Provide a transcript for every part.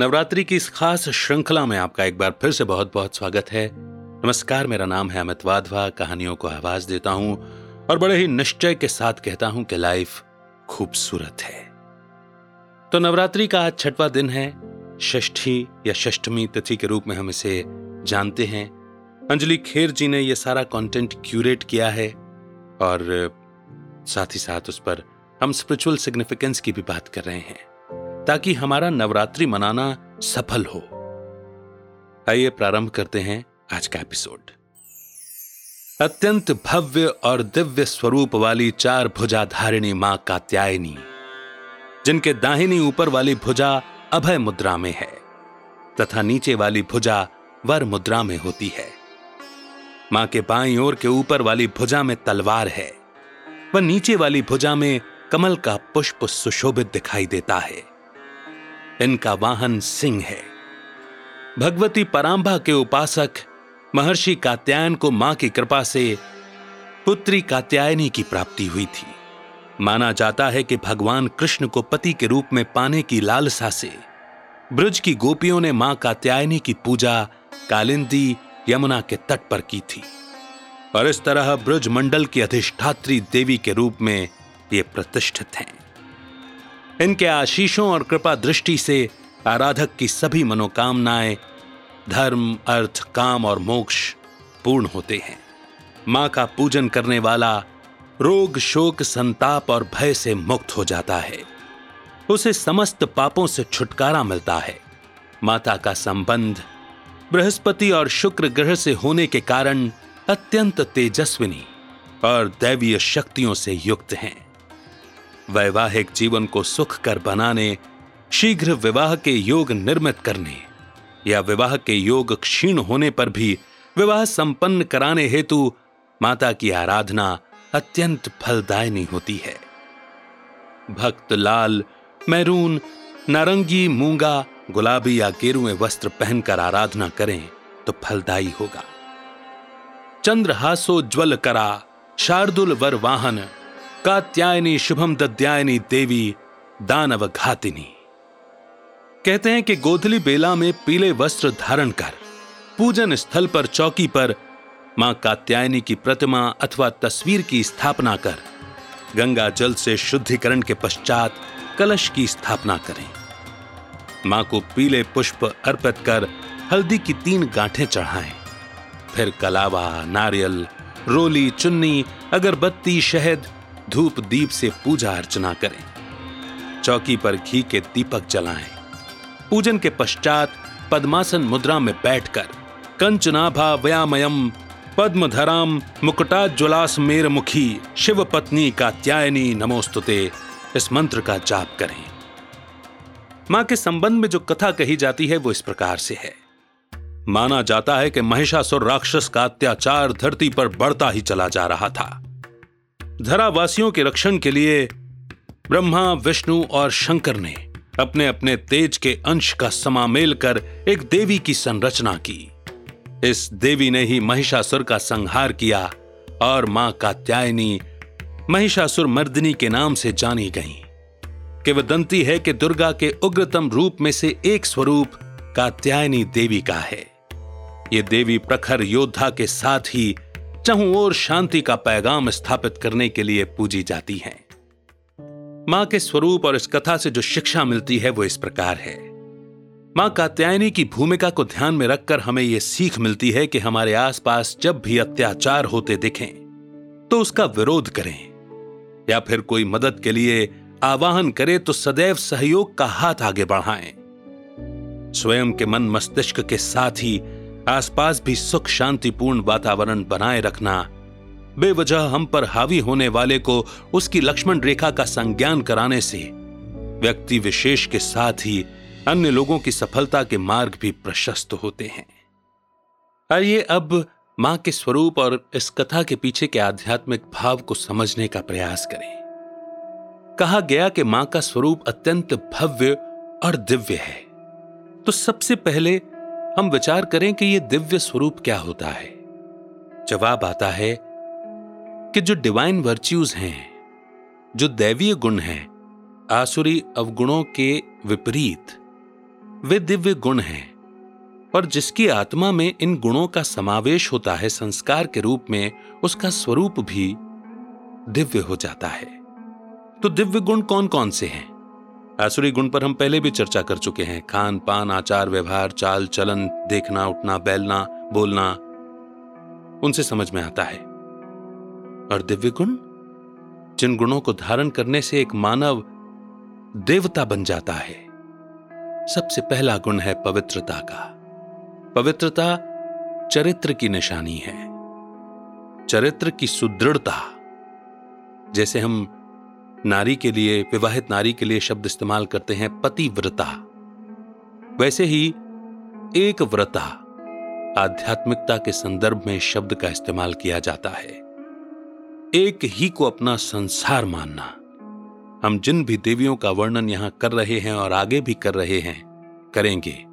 नवरात्रि की इस खास श्रृंखला में आपका एक बार फिर से बहुत बहुत स्वागत है। नमस्कार, मेरा नाम है अमित वाधवा, कहानियों को आवाज़ देता हूँ और बड़े ही निश्चय के साथ कहता हूँ कि लाइफ खूबसूरत है। तो नवरात्रि का आज छठवां दिन है। षष्ठी या षष्ठमी तिथि के रूप में हम इसे जानते हैं। अंजलि खेर जी ने यह सारा कंटेंट क्यूरेट किया है और साथ ही साथ उस पर हम स्पिरिचुअल सिग्निफिकेंस की भी बात कर रहे हैं। ताकि हमारा नवरात्रि मनाना सफल हो। आइए प्रारंभ करते हैं आज का एपिसोड। अत्यंत भव्य और दिव्य स्वरूप वाली चार भुजा धारिणी माँ कात्यायनी, जिनके दाहिनी ऊपर वाली भुजा अभय मुद्रा में है, तथा नीचे वाली भुजा वर मुद्रा में होती है। माँ के बाई ओर के ऊपर वाली भुजा में तलवार है वह नीचे वाली भुजा में कमल का पुष्प सुशोभित दिखाई देता है। इनका वाहन सिंह है। भगवती परांबा के उपासक महर्षि कात्यायन को माँ की कृपा से पुत्री कात्यायनी की प्राप्ति हुई थी। माना जाता है कि भगवान कृष्ण को पति के रूप में पाने की लालसा से ब्रज की गोपियों ने माँ कात्यायनी की पूजा कालिंदी यमुना के तट पर की थी। और इस तरह ब्रज मंडल की अधिष्ठात्री देवी के रूप में ये प्रतिष्ठित हैं। इनके आशीषों और कृपा दृष्टि से आराधक की सभी मनोकामनाएँ, धर्म, अर्थ, काम और मोक्ष पूर्ण होते हैं। माँ का पूजन करने वाला रोग, शोक, संताप और भय से मुक्त हो जाता है। उसे समस्त पापों से छुटकारा मिलता है। माता का संबंध बृहस्पति और शुक्र ग्रह से होने के कारण अत्यंत तेजस्विनी और दैवीय शक्तियों से युक्त हैं। वैवाहिक जीवन को सुख कर बनाने, शीघ्र विवाह के योग निर्मित करने, या विवाह के योग क्षीण होने पर भी विवाह संपन्न कराने हेतु माता की आराधना अत्यंत फलदायनी होती है। भक्त लाल, मैरून, नारंगी, मूँगा, गुलाबी या गेरुए वस्त्र पहनकर आराधना करें तो फलदायी होगा। चंद्रहासोज्वल करा, शार्दुल वर वाहन कात्यायनी शुभम दद्यायनी देवी दानव घातिनी। कहते हैं कि गोधली बेला में पीले वस्त्र धारण कर, पूजन स्थल पर चौकी पर माँ कात्यायनी की प्रतिमा अथवा तस्वीर की स्थापना कर, गंगा जल से शुद्धिकरण के पश्चात कलश की स्थापना करें। माँ को पीले पुष्प अर्पित कर हल्दी की तीन गांठें चढ़ाएँ। फिर कलावा, नारियल, रोली, चुन्नी, अगरबत्ती, शहद धूप दीप से पूजा अर्चना करें। चौकी पर घी के दीपक जलाएँ। पूजन के पश्चात पद्मासन मुद्रा में बैठकर कंचनाभा व्यामयम पद्मधराम मुकुटाज्वलास मेर मुखी शिव पत्नी का त्यायनी नमोस्तुते इस मंत्र का जाप करें। माँ के संबंध में जो कथा कही जाती है वो इस प्रकार से है। माना जाता है कि महिषासुर राक्षस का अत्याचार धरती पर बढ़ता ही चला जा रहा था। धरावासियों के रक्षण के लिए ब्रह्मा, विष्णु और शंकर ने अपने अपने तेज के अंश का समामेल कर एक देवी की संरचना की। इस देवी ने ही महिषासुर का संहार किया और माँ कात्यायनी महिषासुर मर्दिनी के नाम से जानी गई। किवदंती है कि दुर्गा के उग्रतम रूप में से एक स्वरूप कात्यायनी देवी का है। ये देवी प्रखर योद्धा के साथ ही चहु और शांति का पैगाम स्थापित करने के लिए पूजी जाती हैं। माँ के स्वरूप और इस कथा से जो शिक्षा मिलती है वो इस प्रकार है। माँ कात्यायनी की भूमिका को ध्यान में रखकर हमें यह सीख मिलती है कि हमारे आसपास जब भी अत्याचार होते दिखें तो उसका विरोध करें। या फिर कोई मदद के लिए आवाहन करे तो सदैव सहयोग का हाथ आगे बढ़ाएँ। स्वयं के मन मस्तिष्क के साथ ही आसपास भी सुख शांतिपूर्ण वातावरण बनाए रखना, बेवजह हम पर हावी होने वाले को उसकी लक्ष्मण रेखा का संज्ञान कराने से, व्यक्ति विशेष के साथ ही अन्य लोगों की सफलता के मार्ग भी प्रशस्त होते हैं। आइए अब माँ के स्वरूप और इस कथा के पीछे के आध्यात्मिक भाव को समझने का प्रयास करें। कहा गया कि माँ का स्वरूप अत्यंत भव्य और दिव्य है। तो सबसे पहले हम विचार करें कि यह दिव्य स्वरूप क्या होता है। जवाब आता है कि जो डिवाइन वर्च्यूज हैं, जो दैवीय गुण हैं, आसुरी अवगुणों के विपरीत, वे दिव्य गुण हैं और जिसकी आत्मा में इन गुणों का समावेश होता है संस्कार के रूप में, उसका स्वरूप भी दिव्य हो जाता है। तो दिव्य गुण कौन कौन से हैं? आसुरी गुण पर हम पहले भी चर्चा कर चुके हैं। खान, पान, आचार, व्यवहार, चाल, चलन, देखना, उठना, बैलना, बोलना, उनसे समझ में आता है। और दिव्य गुण? जिन गुणों को धारण करने से एक मानव देवता बन जाता है। सबसे पहला गुण है पवित्रता का। पवित्रता चरित्र की निशानी है। चरित्र की सुदृढ़ता, जैसे हम नारी के लिए, विवाहित नारी के लिए शब्द इस्तेमाल करते हैं पतिव्रता। वैसे ही एक व्रता आध्यात्मिकता के संदर्भ में शब्द का इस्तेमाल किया जाता है। एक ही को अपना संसार मानना। हम जिन भी देवियों का वर्णन यहाँ कर रहे हैं और आगे भी कर रहे हैं, करेंगे।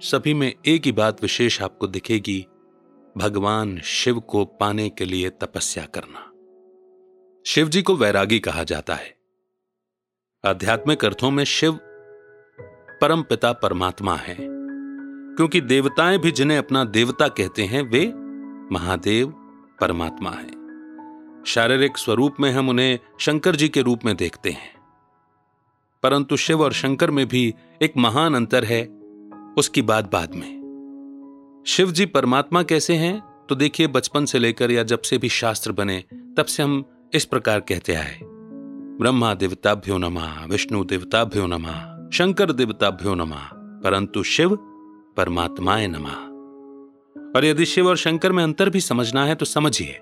सभी में एक ही बात विशेष आपको दिखेगी, भगवान शिव को पाने के लिए तपस्या करना। शिव जी को वैरागी कहा जाता है। आध्यात्मिक अर्थों में शिव परम पिता परमात्मा है, क्योंकि देवताएँ भी जिन्हें अपना देवता कहते हैं, वे महादेव परमात्मा है। शारीरिक स्वरूप में हम उन्हें शंकर जी के रूप में देखते हैं। परंतु शिव और शंकर में भी एक महान अंतर है, उसकी बात बाद में। शिव जी परमात्मा कैसे हैं तो देखिए बचपन से लेकर या जब से भी शास्त्र बने, तब से हम इस प्रकार कहते आए, ब्रह्मा देवताभ्यो नमा, विष्णु देवताभ्यो नमा, शंकर देवताभ्यो नमा, परंतु शिव परमात्माए नमा। और यदि शिव और शंकर में अंतर भी समझना है तो समझिए,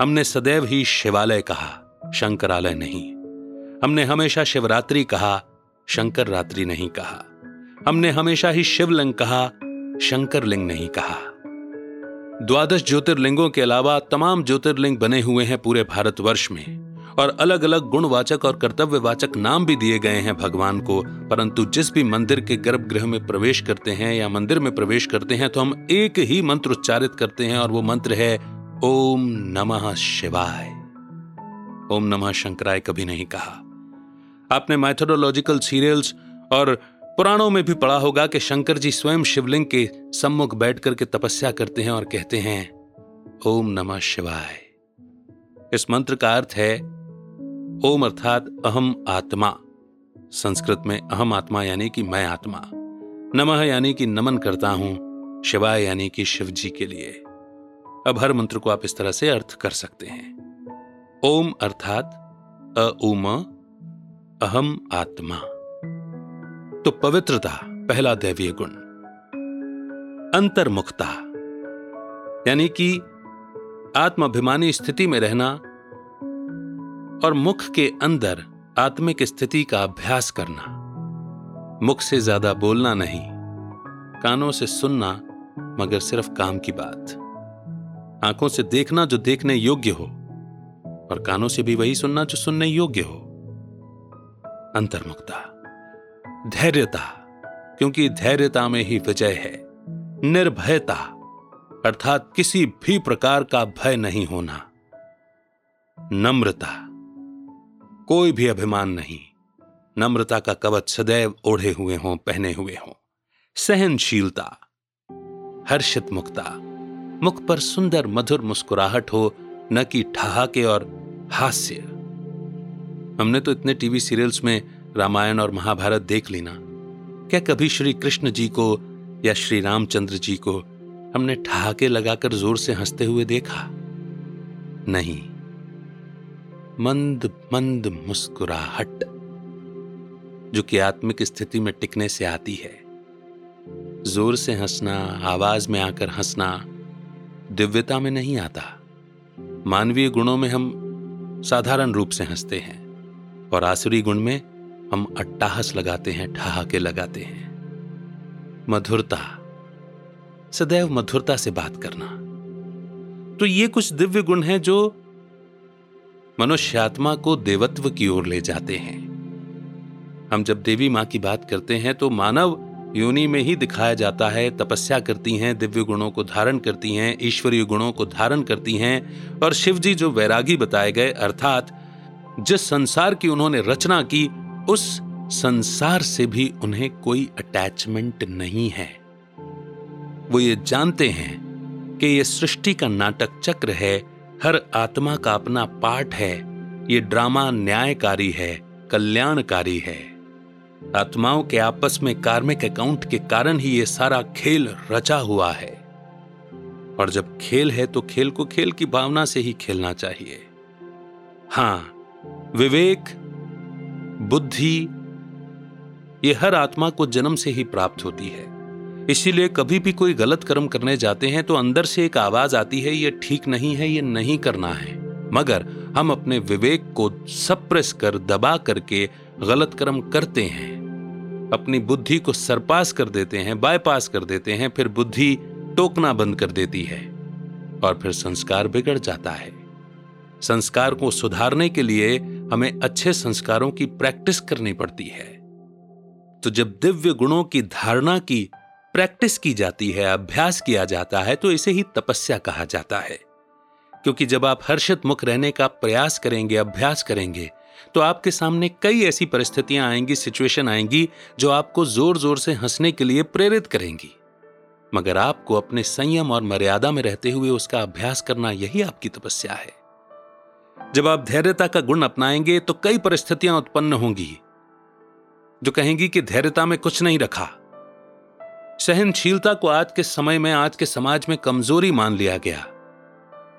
हमने सदैव ही शिवालय कहा, शंकरालय नहीं। हमने हमेशा शिवरात्रि कहा, शंकर रात्रि नहीं कहा। हमने हमेशा ही शिवलिंग कहा, शंकरलिंग नहीं कहा। द्वादश ज्योतिर्लिंगों के अलावा तमाम ज्योतिर्लिंग बने हुए हैं पूरे भारतवर्ष में, और अलग अलग गुणवाचक और कर्तव्यवाचक नाम भी दिए गए हैं भगवान को, परंतु जिस भी मंदिर के गर्भगृह में प्रवेश करते हैं या मंदिर में प्रवेश करते हैं तो हम एक ही मंत्र उच्चारित करते हैं, और वो मंत्र है, ओम नमः शिवाय। ओम नमः शंकराय कभी नहीं कहा। आपने मैथोडोलॉजिकल सीरियल्स और पुराणों में भी पढ़ा होगा कि शंकर जी स्वयं शिवलिंग के सम्मुख बैठ करके तपस्या करते हैं और कहते हैं, ओम नमः शिवाय। इस मंत्र का अर्थ है, ओम अर्थात अहम आत्मा। संस्कृत में अहम आत्मा यानी कि मैं आत्मा। नमः यानी कि नमन करता हूँ, शिवाय यानी कि शिव जी के लिए। अब हर मंत्र को आप इस तरह से अर्थ कर सकते हैं। ओम अर्थात अ उम अहम आत्मा। तो पवित्रता, पहला दैवीय गुण। अंतर्मुखता, यानी कि आत्माभिमानी स्थिति में रहना और मुख के अंदर आत्मिक स्थिति का अभ्यास करना। मुख से ज़्यादा बोलना नहीं, कानों से सुनना, मगर सिर्फ़ काम की बात। आँखों से देखना जो देखने योग्य हो, और कानों से भी वही सुनना जो सुनने योग्य हो। अंतर्मुक्ता धैर्यता, क्योंकि धैर्यता में ही विजय है। निर्भयता, अर्थात किसी भी प्रकार का भय नहीं होना। नम्रता, कोई भी अभिमान नहीं। नम्रता का कवच सदैव ओढ़े हुए हों, पहने हुए हों। सहनशीलता, हर्षित मुक्ता, मुख पर सुंदर मधुर मुस्कुराहट हो, न कि ठहाके और हास्य। हमने तो इतने टीवी सीरियल्स में रामायण और महाभारत देख लेना। क्या कभी श्री कृष्ण जी को या श्री रामचंद्र जी को हमने ठहाके लगाकर ज़ोर से हँसते हुए देखा? नहीं। मंद मंद मुस्कुराहट, जो कि आत्मिक स्थिति में टिकने से आती है। ज़ोर से हंसना, आवाज़ में आकर हंसना दिव्यता में नहीं आता। मानवीय गुणों में हम साधारण रूप से हँसते हैं और आसुरी गुण में हम अट्टाहस लगाते हैं, ठहाके लगाते हैं। मधुरता, सदैव मधुरता से बात करना। तो ये कुछ दिव्य गुण हैं जो मनुष्यात्मा को देवत्व की ओर ले जाते हैं। हम जब देवी माँ की बात करते हैं तो मानव योनि में ही दिखाया जाता है, तपस्या करती हैं, दिव्य गुणों को धारण करती हैं, ईश्वरीय गुणों को धारण करती हैं, और शिव जी जो वैरागी बताए गए, अर्थात जिस संसार की उन्होंने रचना की उस संसार से भी उन्हें कोई अटैचमेंट नहीं है। वो ये जानते हैं कि ये सृष्टि का नाटक चक्र है, हर आत्मा का अपना पाठ है, ये ड्रामा न्यायकारी है, कल्याणकारी है। आत्माओं के आपस में कार्मिक अकाउंट के कारण ही ये सारा खेल रचा हुआ है। और जब खेल है तो खेल को खेल की भावना से ही खेलना चाहिए। हाँ, विवेक बुद्धि, ये हर आत्मा को जन्म से ही प्राप्त होती है। इसीलिए कभी भी कोई गलत कर्म करने जाते हैं तो अंदर से एक आवाज़ आती है, ये ठीक नहीं है, ये नहीं करना है। मगर हम अपने विवेक को सप्रेस कर, दबा करके गलत कर्म करते हैं। अपनी बुद्धि को सरपास कर देते हैं, बायपास कर देते हैं, फिर बुद्धि टोकना बंद कर देती है और फिर संस्कार बिगड़ जाता है। संस्कार को सुधारने के लिए हमें अच्छे संस्कारों की प्रैक्टिस करनी पड़ती है। तो जब दिव्य गुणों की धारणा की प्रैक्टिस की जाती है, अभ्यास किया जाता है तो इसे ही तपस्या कहा जाता है। क्योंकि जब आप हर्षित मुख रहने का प्रयास करेंगे, अभ्यास करेंगे तो आपके सामने कई ऐसी परिस्थितियाँ आएँगी सिचुएशन आएँगी, जो आपको ज़ोर ज़ोर से हंसने के लिए प्रेरित करेंगी। मगर आपको अपने संयम और मर्यादा में रहते हुए उसका अभ्यास करना यही आपकी तपस्या है। जब आप धैर्यता का गुण अपनाएँगे तो कई परिस्थितियाँ उत्पन्न होंगी, जो कहेंगी कि धैर्यता में कुछ नहीं रखा। सहनशीलता को आज के समय में, आज के समाज में कमज़ोरी मान लिया गया।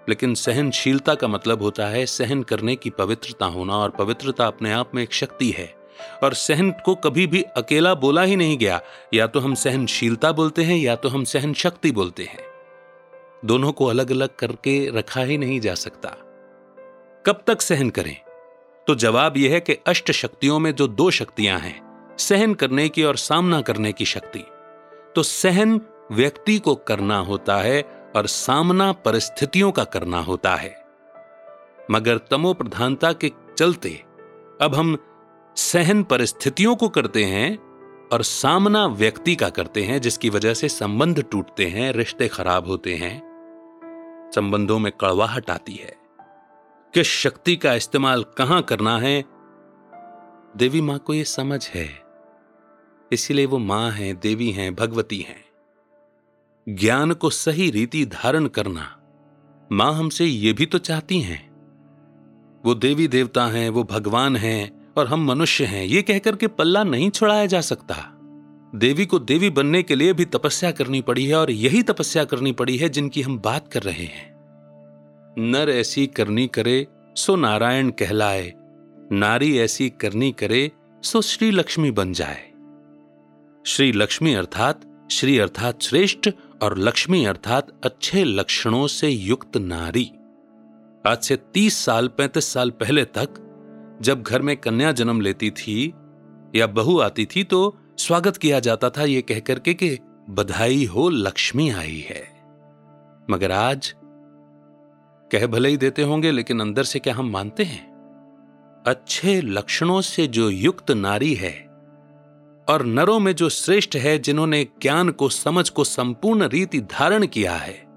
लेकिन सहनशीलता का मतलब होता है सहन करने की पवित्रता होना, और पवित्रता अपने आप में एक शक्ति है। और सहन को कभी भी अकेला बोला ही नहीं गया। या तो हम सहनशीलता बोलते हैं, या तो हम सहन शक्ति बोलते हैं। दोनों को अलग अलग करके रखा ही नहीं जा सकता। कब तक सहन करें? तो जवाब यह है कि अष्ट शक्तियों में जो दो शक्तियाँ हैं, सहन करने की और सामना करने की शक्ति। तो सहन व्यक्ति को करना होता है और सामना परिस्थितियों का करना होता है। मगर तमो प्रधानता के चलते, अब हम सहन परिस्थितियों को करते हैं और सामना व्यक्ति का करते हैं, जिसकी वजह से संबंध टूटते हैं, रिश्ते खराब होते हैं, संबंधों में कड़वाहट आती है। किस शक्ति का इस्तेमाल कहाँ करना है? देवी माँ को यह समझ है। इसलिए वो माँ है, देवी हैं, भगवती हैं। ज्ञान को सही रीति धारण करना, माँ हमसे ये भी तो चाहती हैं। वो देवी देवता हैं, वो भगवान हैं और हम मनुष्य हैं, ये कहकर के पल्ला नहीं छुड़ाया जा सकता। देवी को देवी बनने के लिए भी तपस्या करनी पड़ी है और यही तपस्या करनी पड़ी है जिनकी हम बात कर रहे हैं। नर ऐसी करनी करे, सो नारायण कहलाए। नारी ऐसी करनी करे, सो श्री लक्ष्मी बन जाए। श्री लक्ष्मी अर्थात, श्री अर्थात श्रेष्ठ और लक्ष्मी अर्थात अच्छे लक्षणों से युक्त नारी। आज से तीस साल, पैंतीस साल पहले तक, जब घर में कन्या जन्म लेती थी, या बहू आती थी तो स्वागत किया जाता था यह कहकर कि बधाई हो लक्ष्मी आई है। मगर आज कह भले ही देते होंगे, लेकिन अंदर से क्या हम मानते हैं? अच्छे लक्षणों से जो युक्त नारी है और नरों में जो श्रेष्ठ है, जिन्होंने ज्ञान को, समझ को संपूर्ण रीति धारण किया है,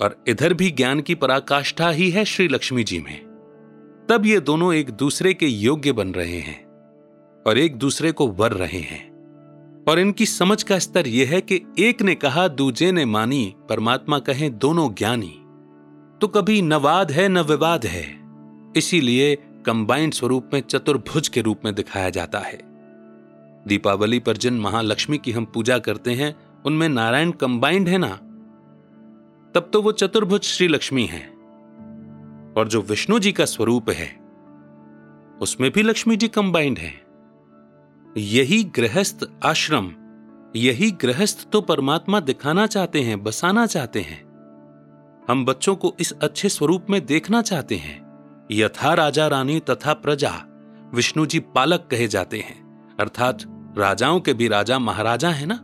और इधर भी ज्ञान की पराकाष्ठा ही है श्री लक्ष्मी जी में, तब ये दोनों एक दूसरे के योग्य बन रहे हैं और एक दूसरे को वर रहे हैं। और इनकी समझ का स्तर यह है कि एक ने कहा, दूजे ने मानी, परमात्मा कहें, दोनों ज्ञानी। तो कभी न वाद है, न विवाद है। इसीलिए कंबाइंड स्वरूप में चतुर्भुज के रूप में दिखाया जाता है। दीपावली पर जिन महालक्ष्मी की हम पूजा करते हैं, उनमें नारायण कंबाइंड है ना? तब तो वो चतुर्भुज श्री लक्ष्मी है। और जो विष्णु जी का स्वरूप है, उसमें भी लक्ष्मी जी कंबाइंड है। यही गृहस्थ आश्रम, यही गृहस्थ तो परमात्मा दिखाना चाहते हैं, बसाना चाहते हैं। हम बच्चों को इस अच्छे स्वरूप में देखना चाहते हैं। यथा राजा रानी तथा प्रजा, विष्णु जी पालक कहे जाते हैं। अर्थात राजाओं के भी राजा महाराजा है ना?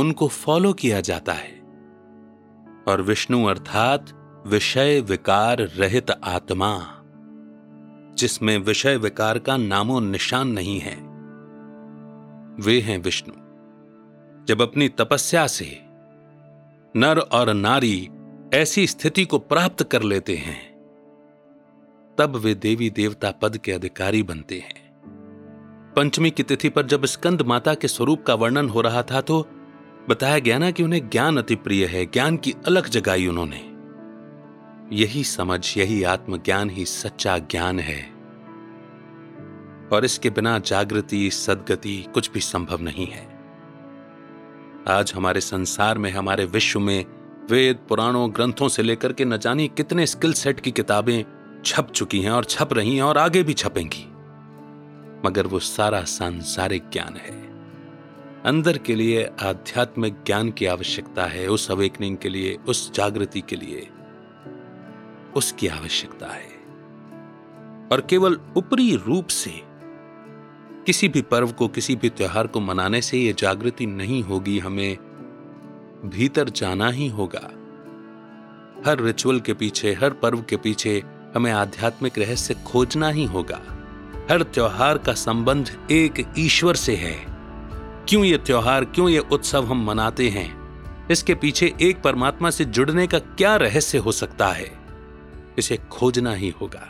उनको फॉलो किया जाता है। और विष्णु अर्थात विषय विकार रहित आत्मा, जिसमें विषय विकार का नामो निशान नहीं है। वे हैं विष्णु। जब अपनी तपस्या से नर और नारी ऐसी स्थिति को प्राप्त कर लेते हैं, तब वे देवी देवता पद के अधिकारी बनते हैं। पंचमी की तिथि पर जब स्कंद माता के स्वरूप का वर्णन हो रहा था तो बताया गया ना कि उन्हें ज्ञान अति प्रिय है, ज्ञान की अलग जगाई उन्होंने। यही समझ, यही आत्मज्ञान ही सच्चा ज्ञान है। और इसके बिना जागृति, सदगति कुछ भी संभव नहीं है। आज हमारे संसार में, हमारे विश्व में वेद, पुराणों, ग्रंथों से लेकर के न जाने कितने स्किल सेट की किताबें छप चुकी हैं और छप रही हैं और आगे भी छपेंगी। मगर वो सारा सांसारिक ज्ञान है। अंदर के लिए आध्यात्मिक ज्ञान की आवश्यकता है, उस अवेकनिंग के लिए, उस जागृति के लिए। उसकी आवश्यकता है। और केवल ऊपरी रूप से किसी भी पर्व को, किसी भी त्योहार को मनाने से यह जागृति नहीं होगी हमें भीतर जाना ही होगा। हर रिचुअल के पीछे, हर पर्व के पीछे हमें आध्यात्मिक रहस्य खोजना ही होगा। हर त्योहार का संबंध एक ईश्वर से है। क्यों ये त्योहार, क्यों ये उत्सव हम मनाते हैं? इसके पीछे एक परमात्मा से जुड़ने का क्या रहस्य हो सकता है? इसे खोजना ही होगा।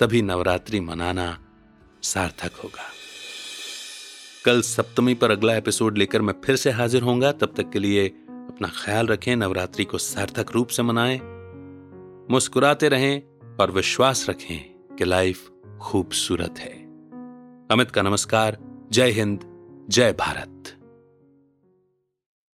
तभी नवरात्रि मनाना सार्थक होगा। कल सप्तमी पर अगला एपिसोड लेकर मैं फिर से हाजिर होऊँगा। तब तक के लिए अपना ख्याल रखें, नवरात्रि को सार्थक रूप से मनाएँ, मुस्कुराते रहें और विश्वास रखें कि लाइफ खूबसूरत है। अमित का नमस्कार, जय हिंद, जय भारत।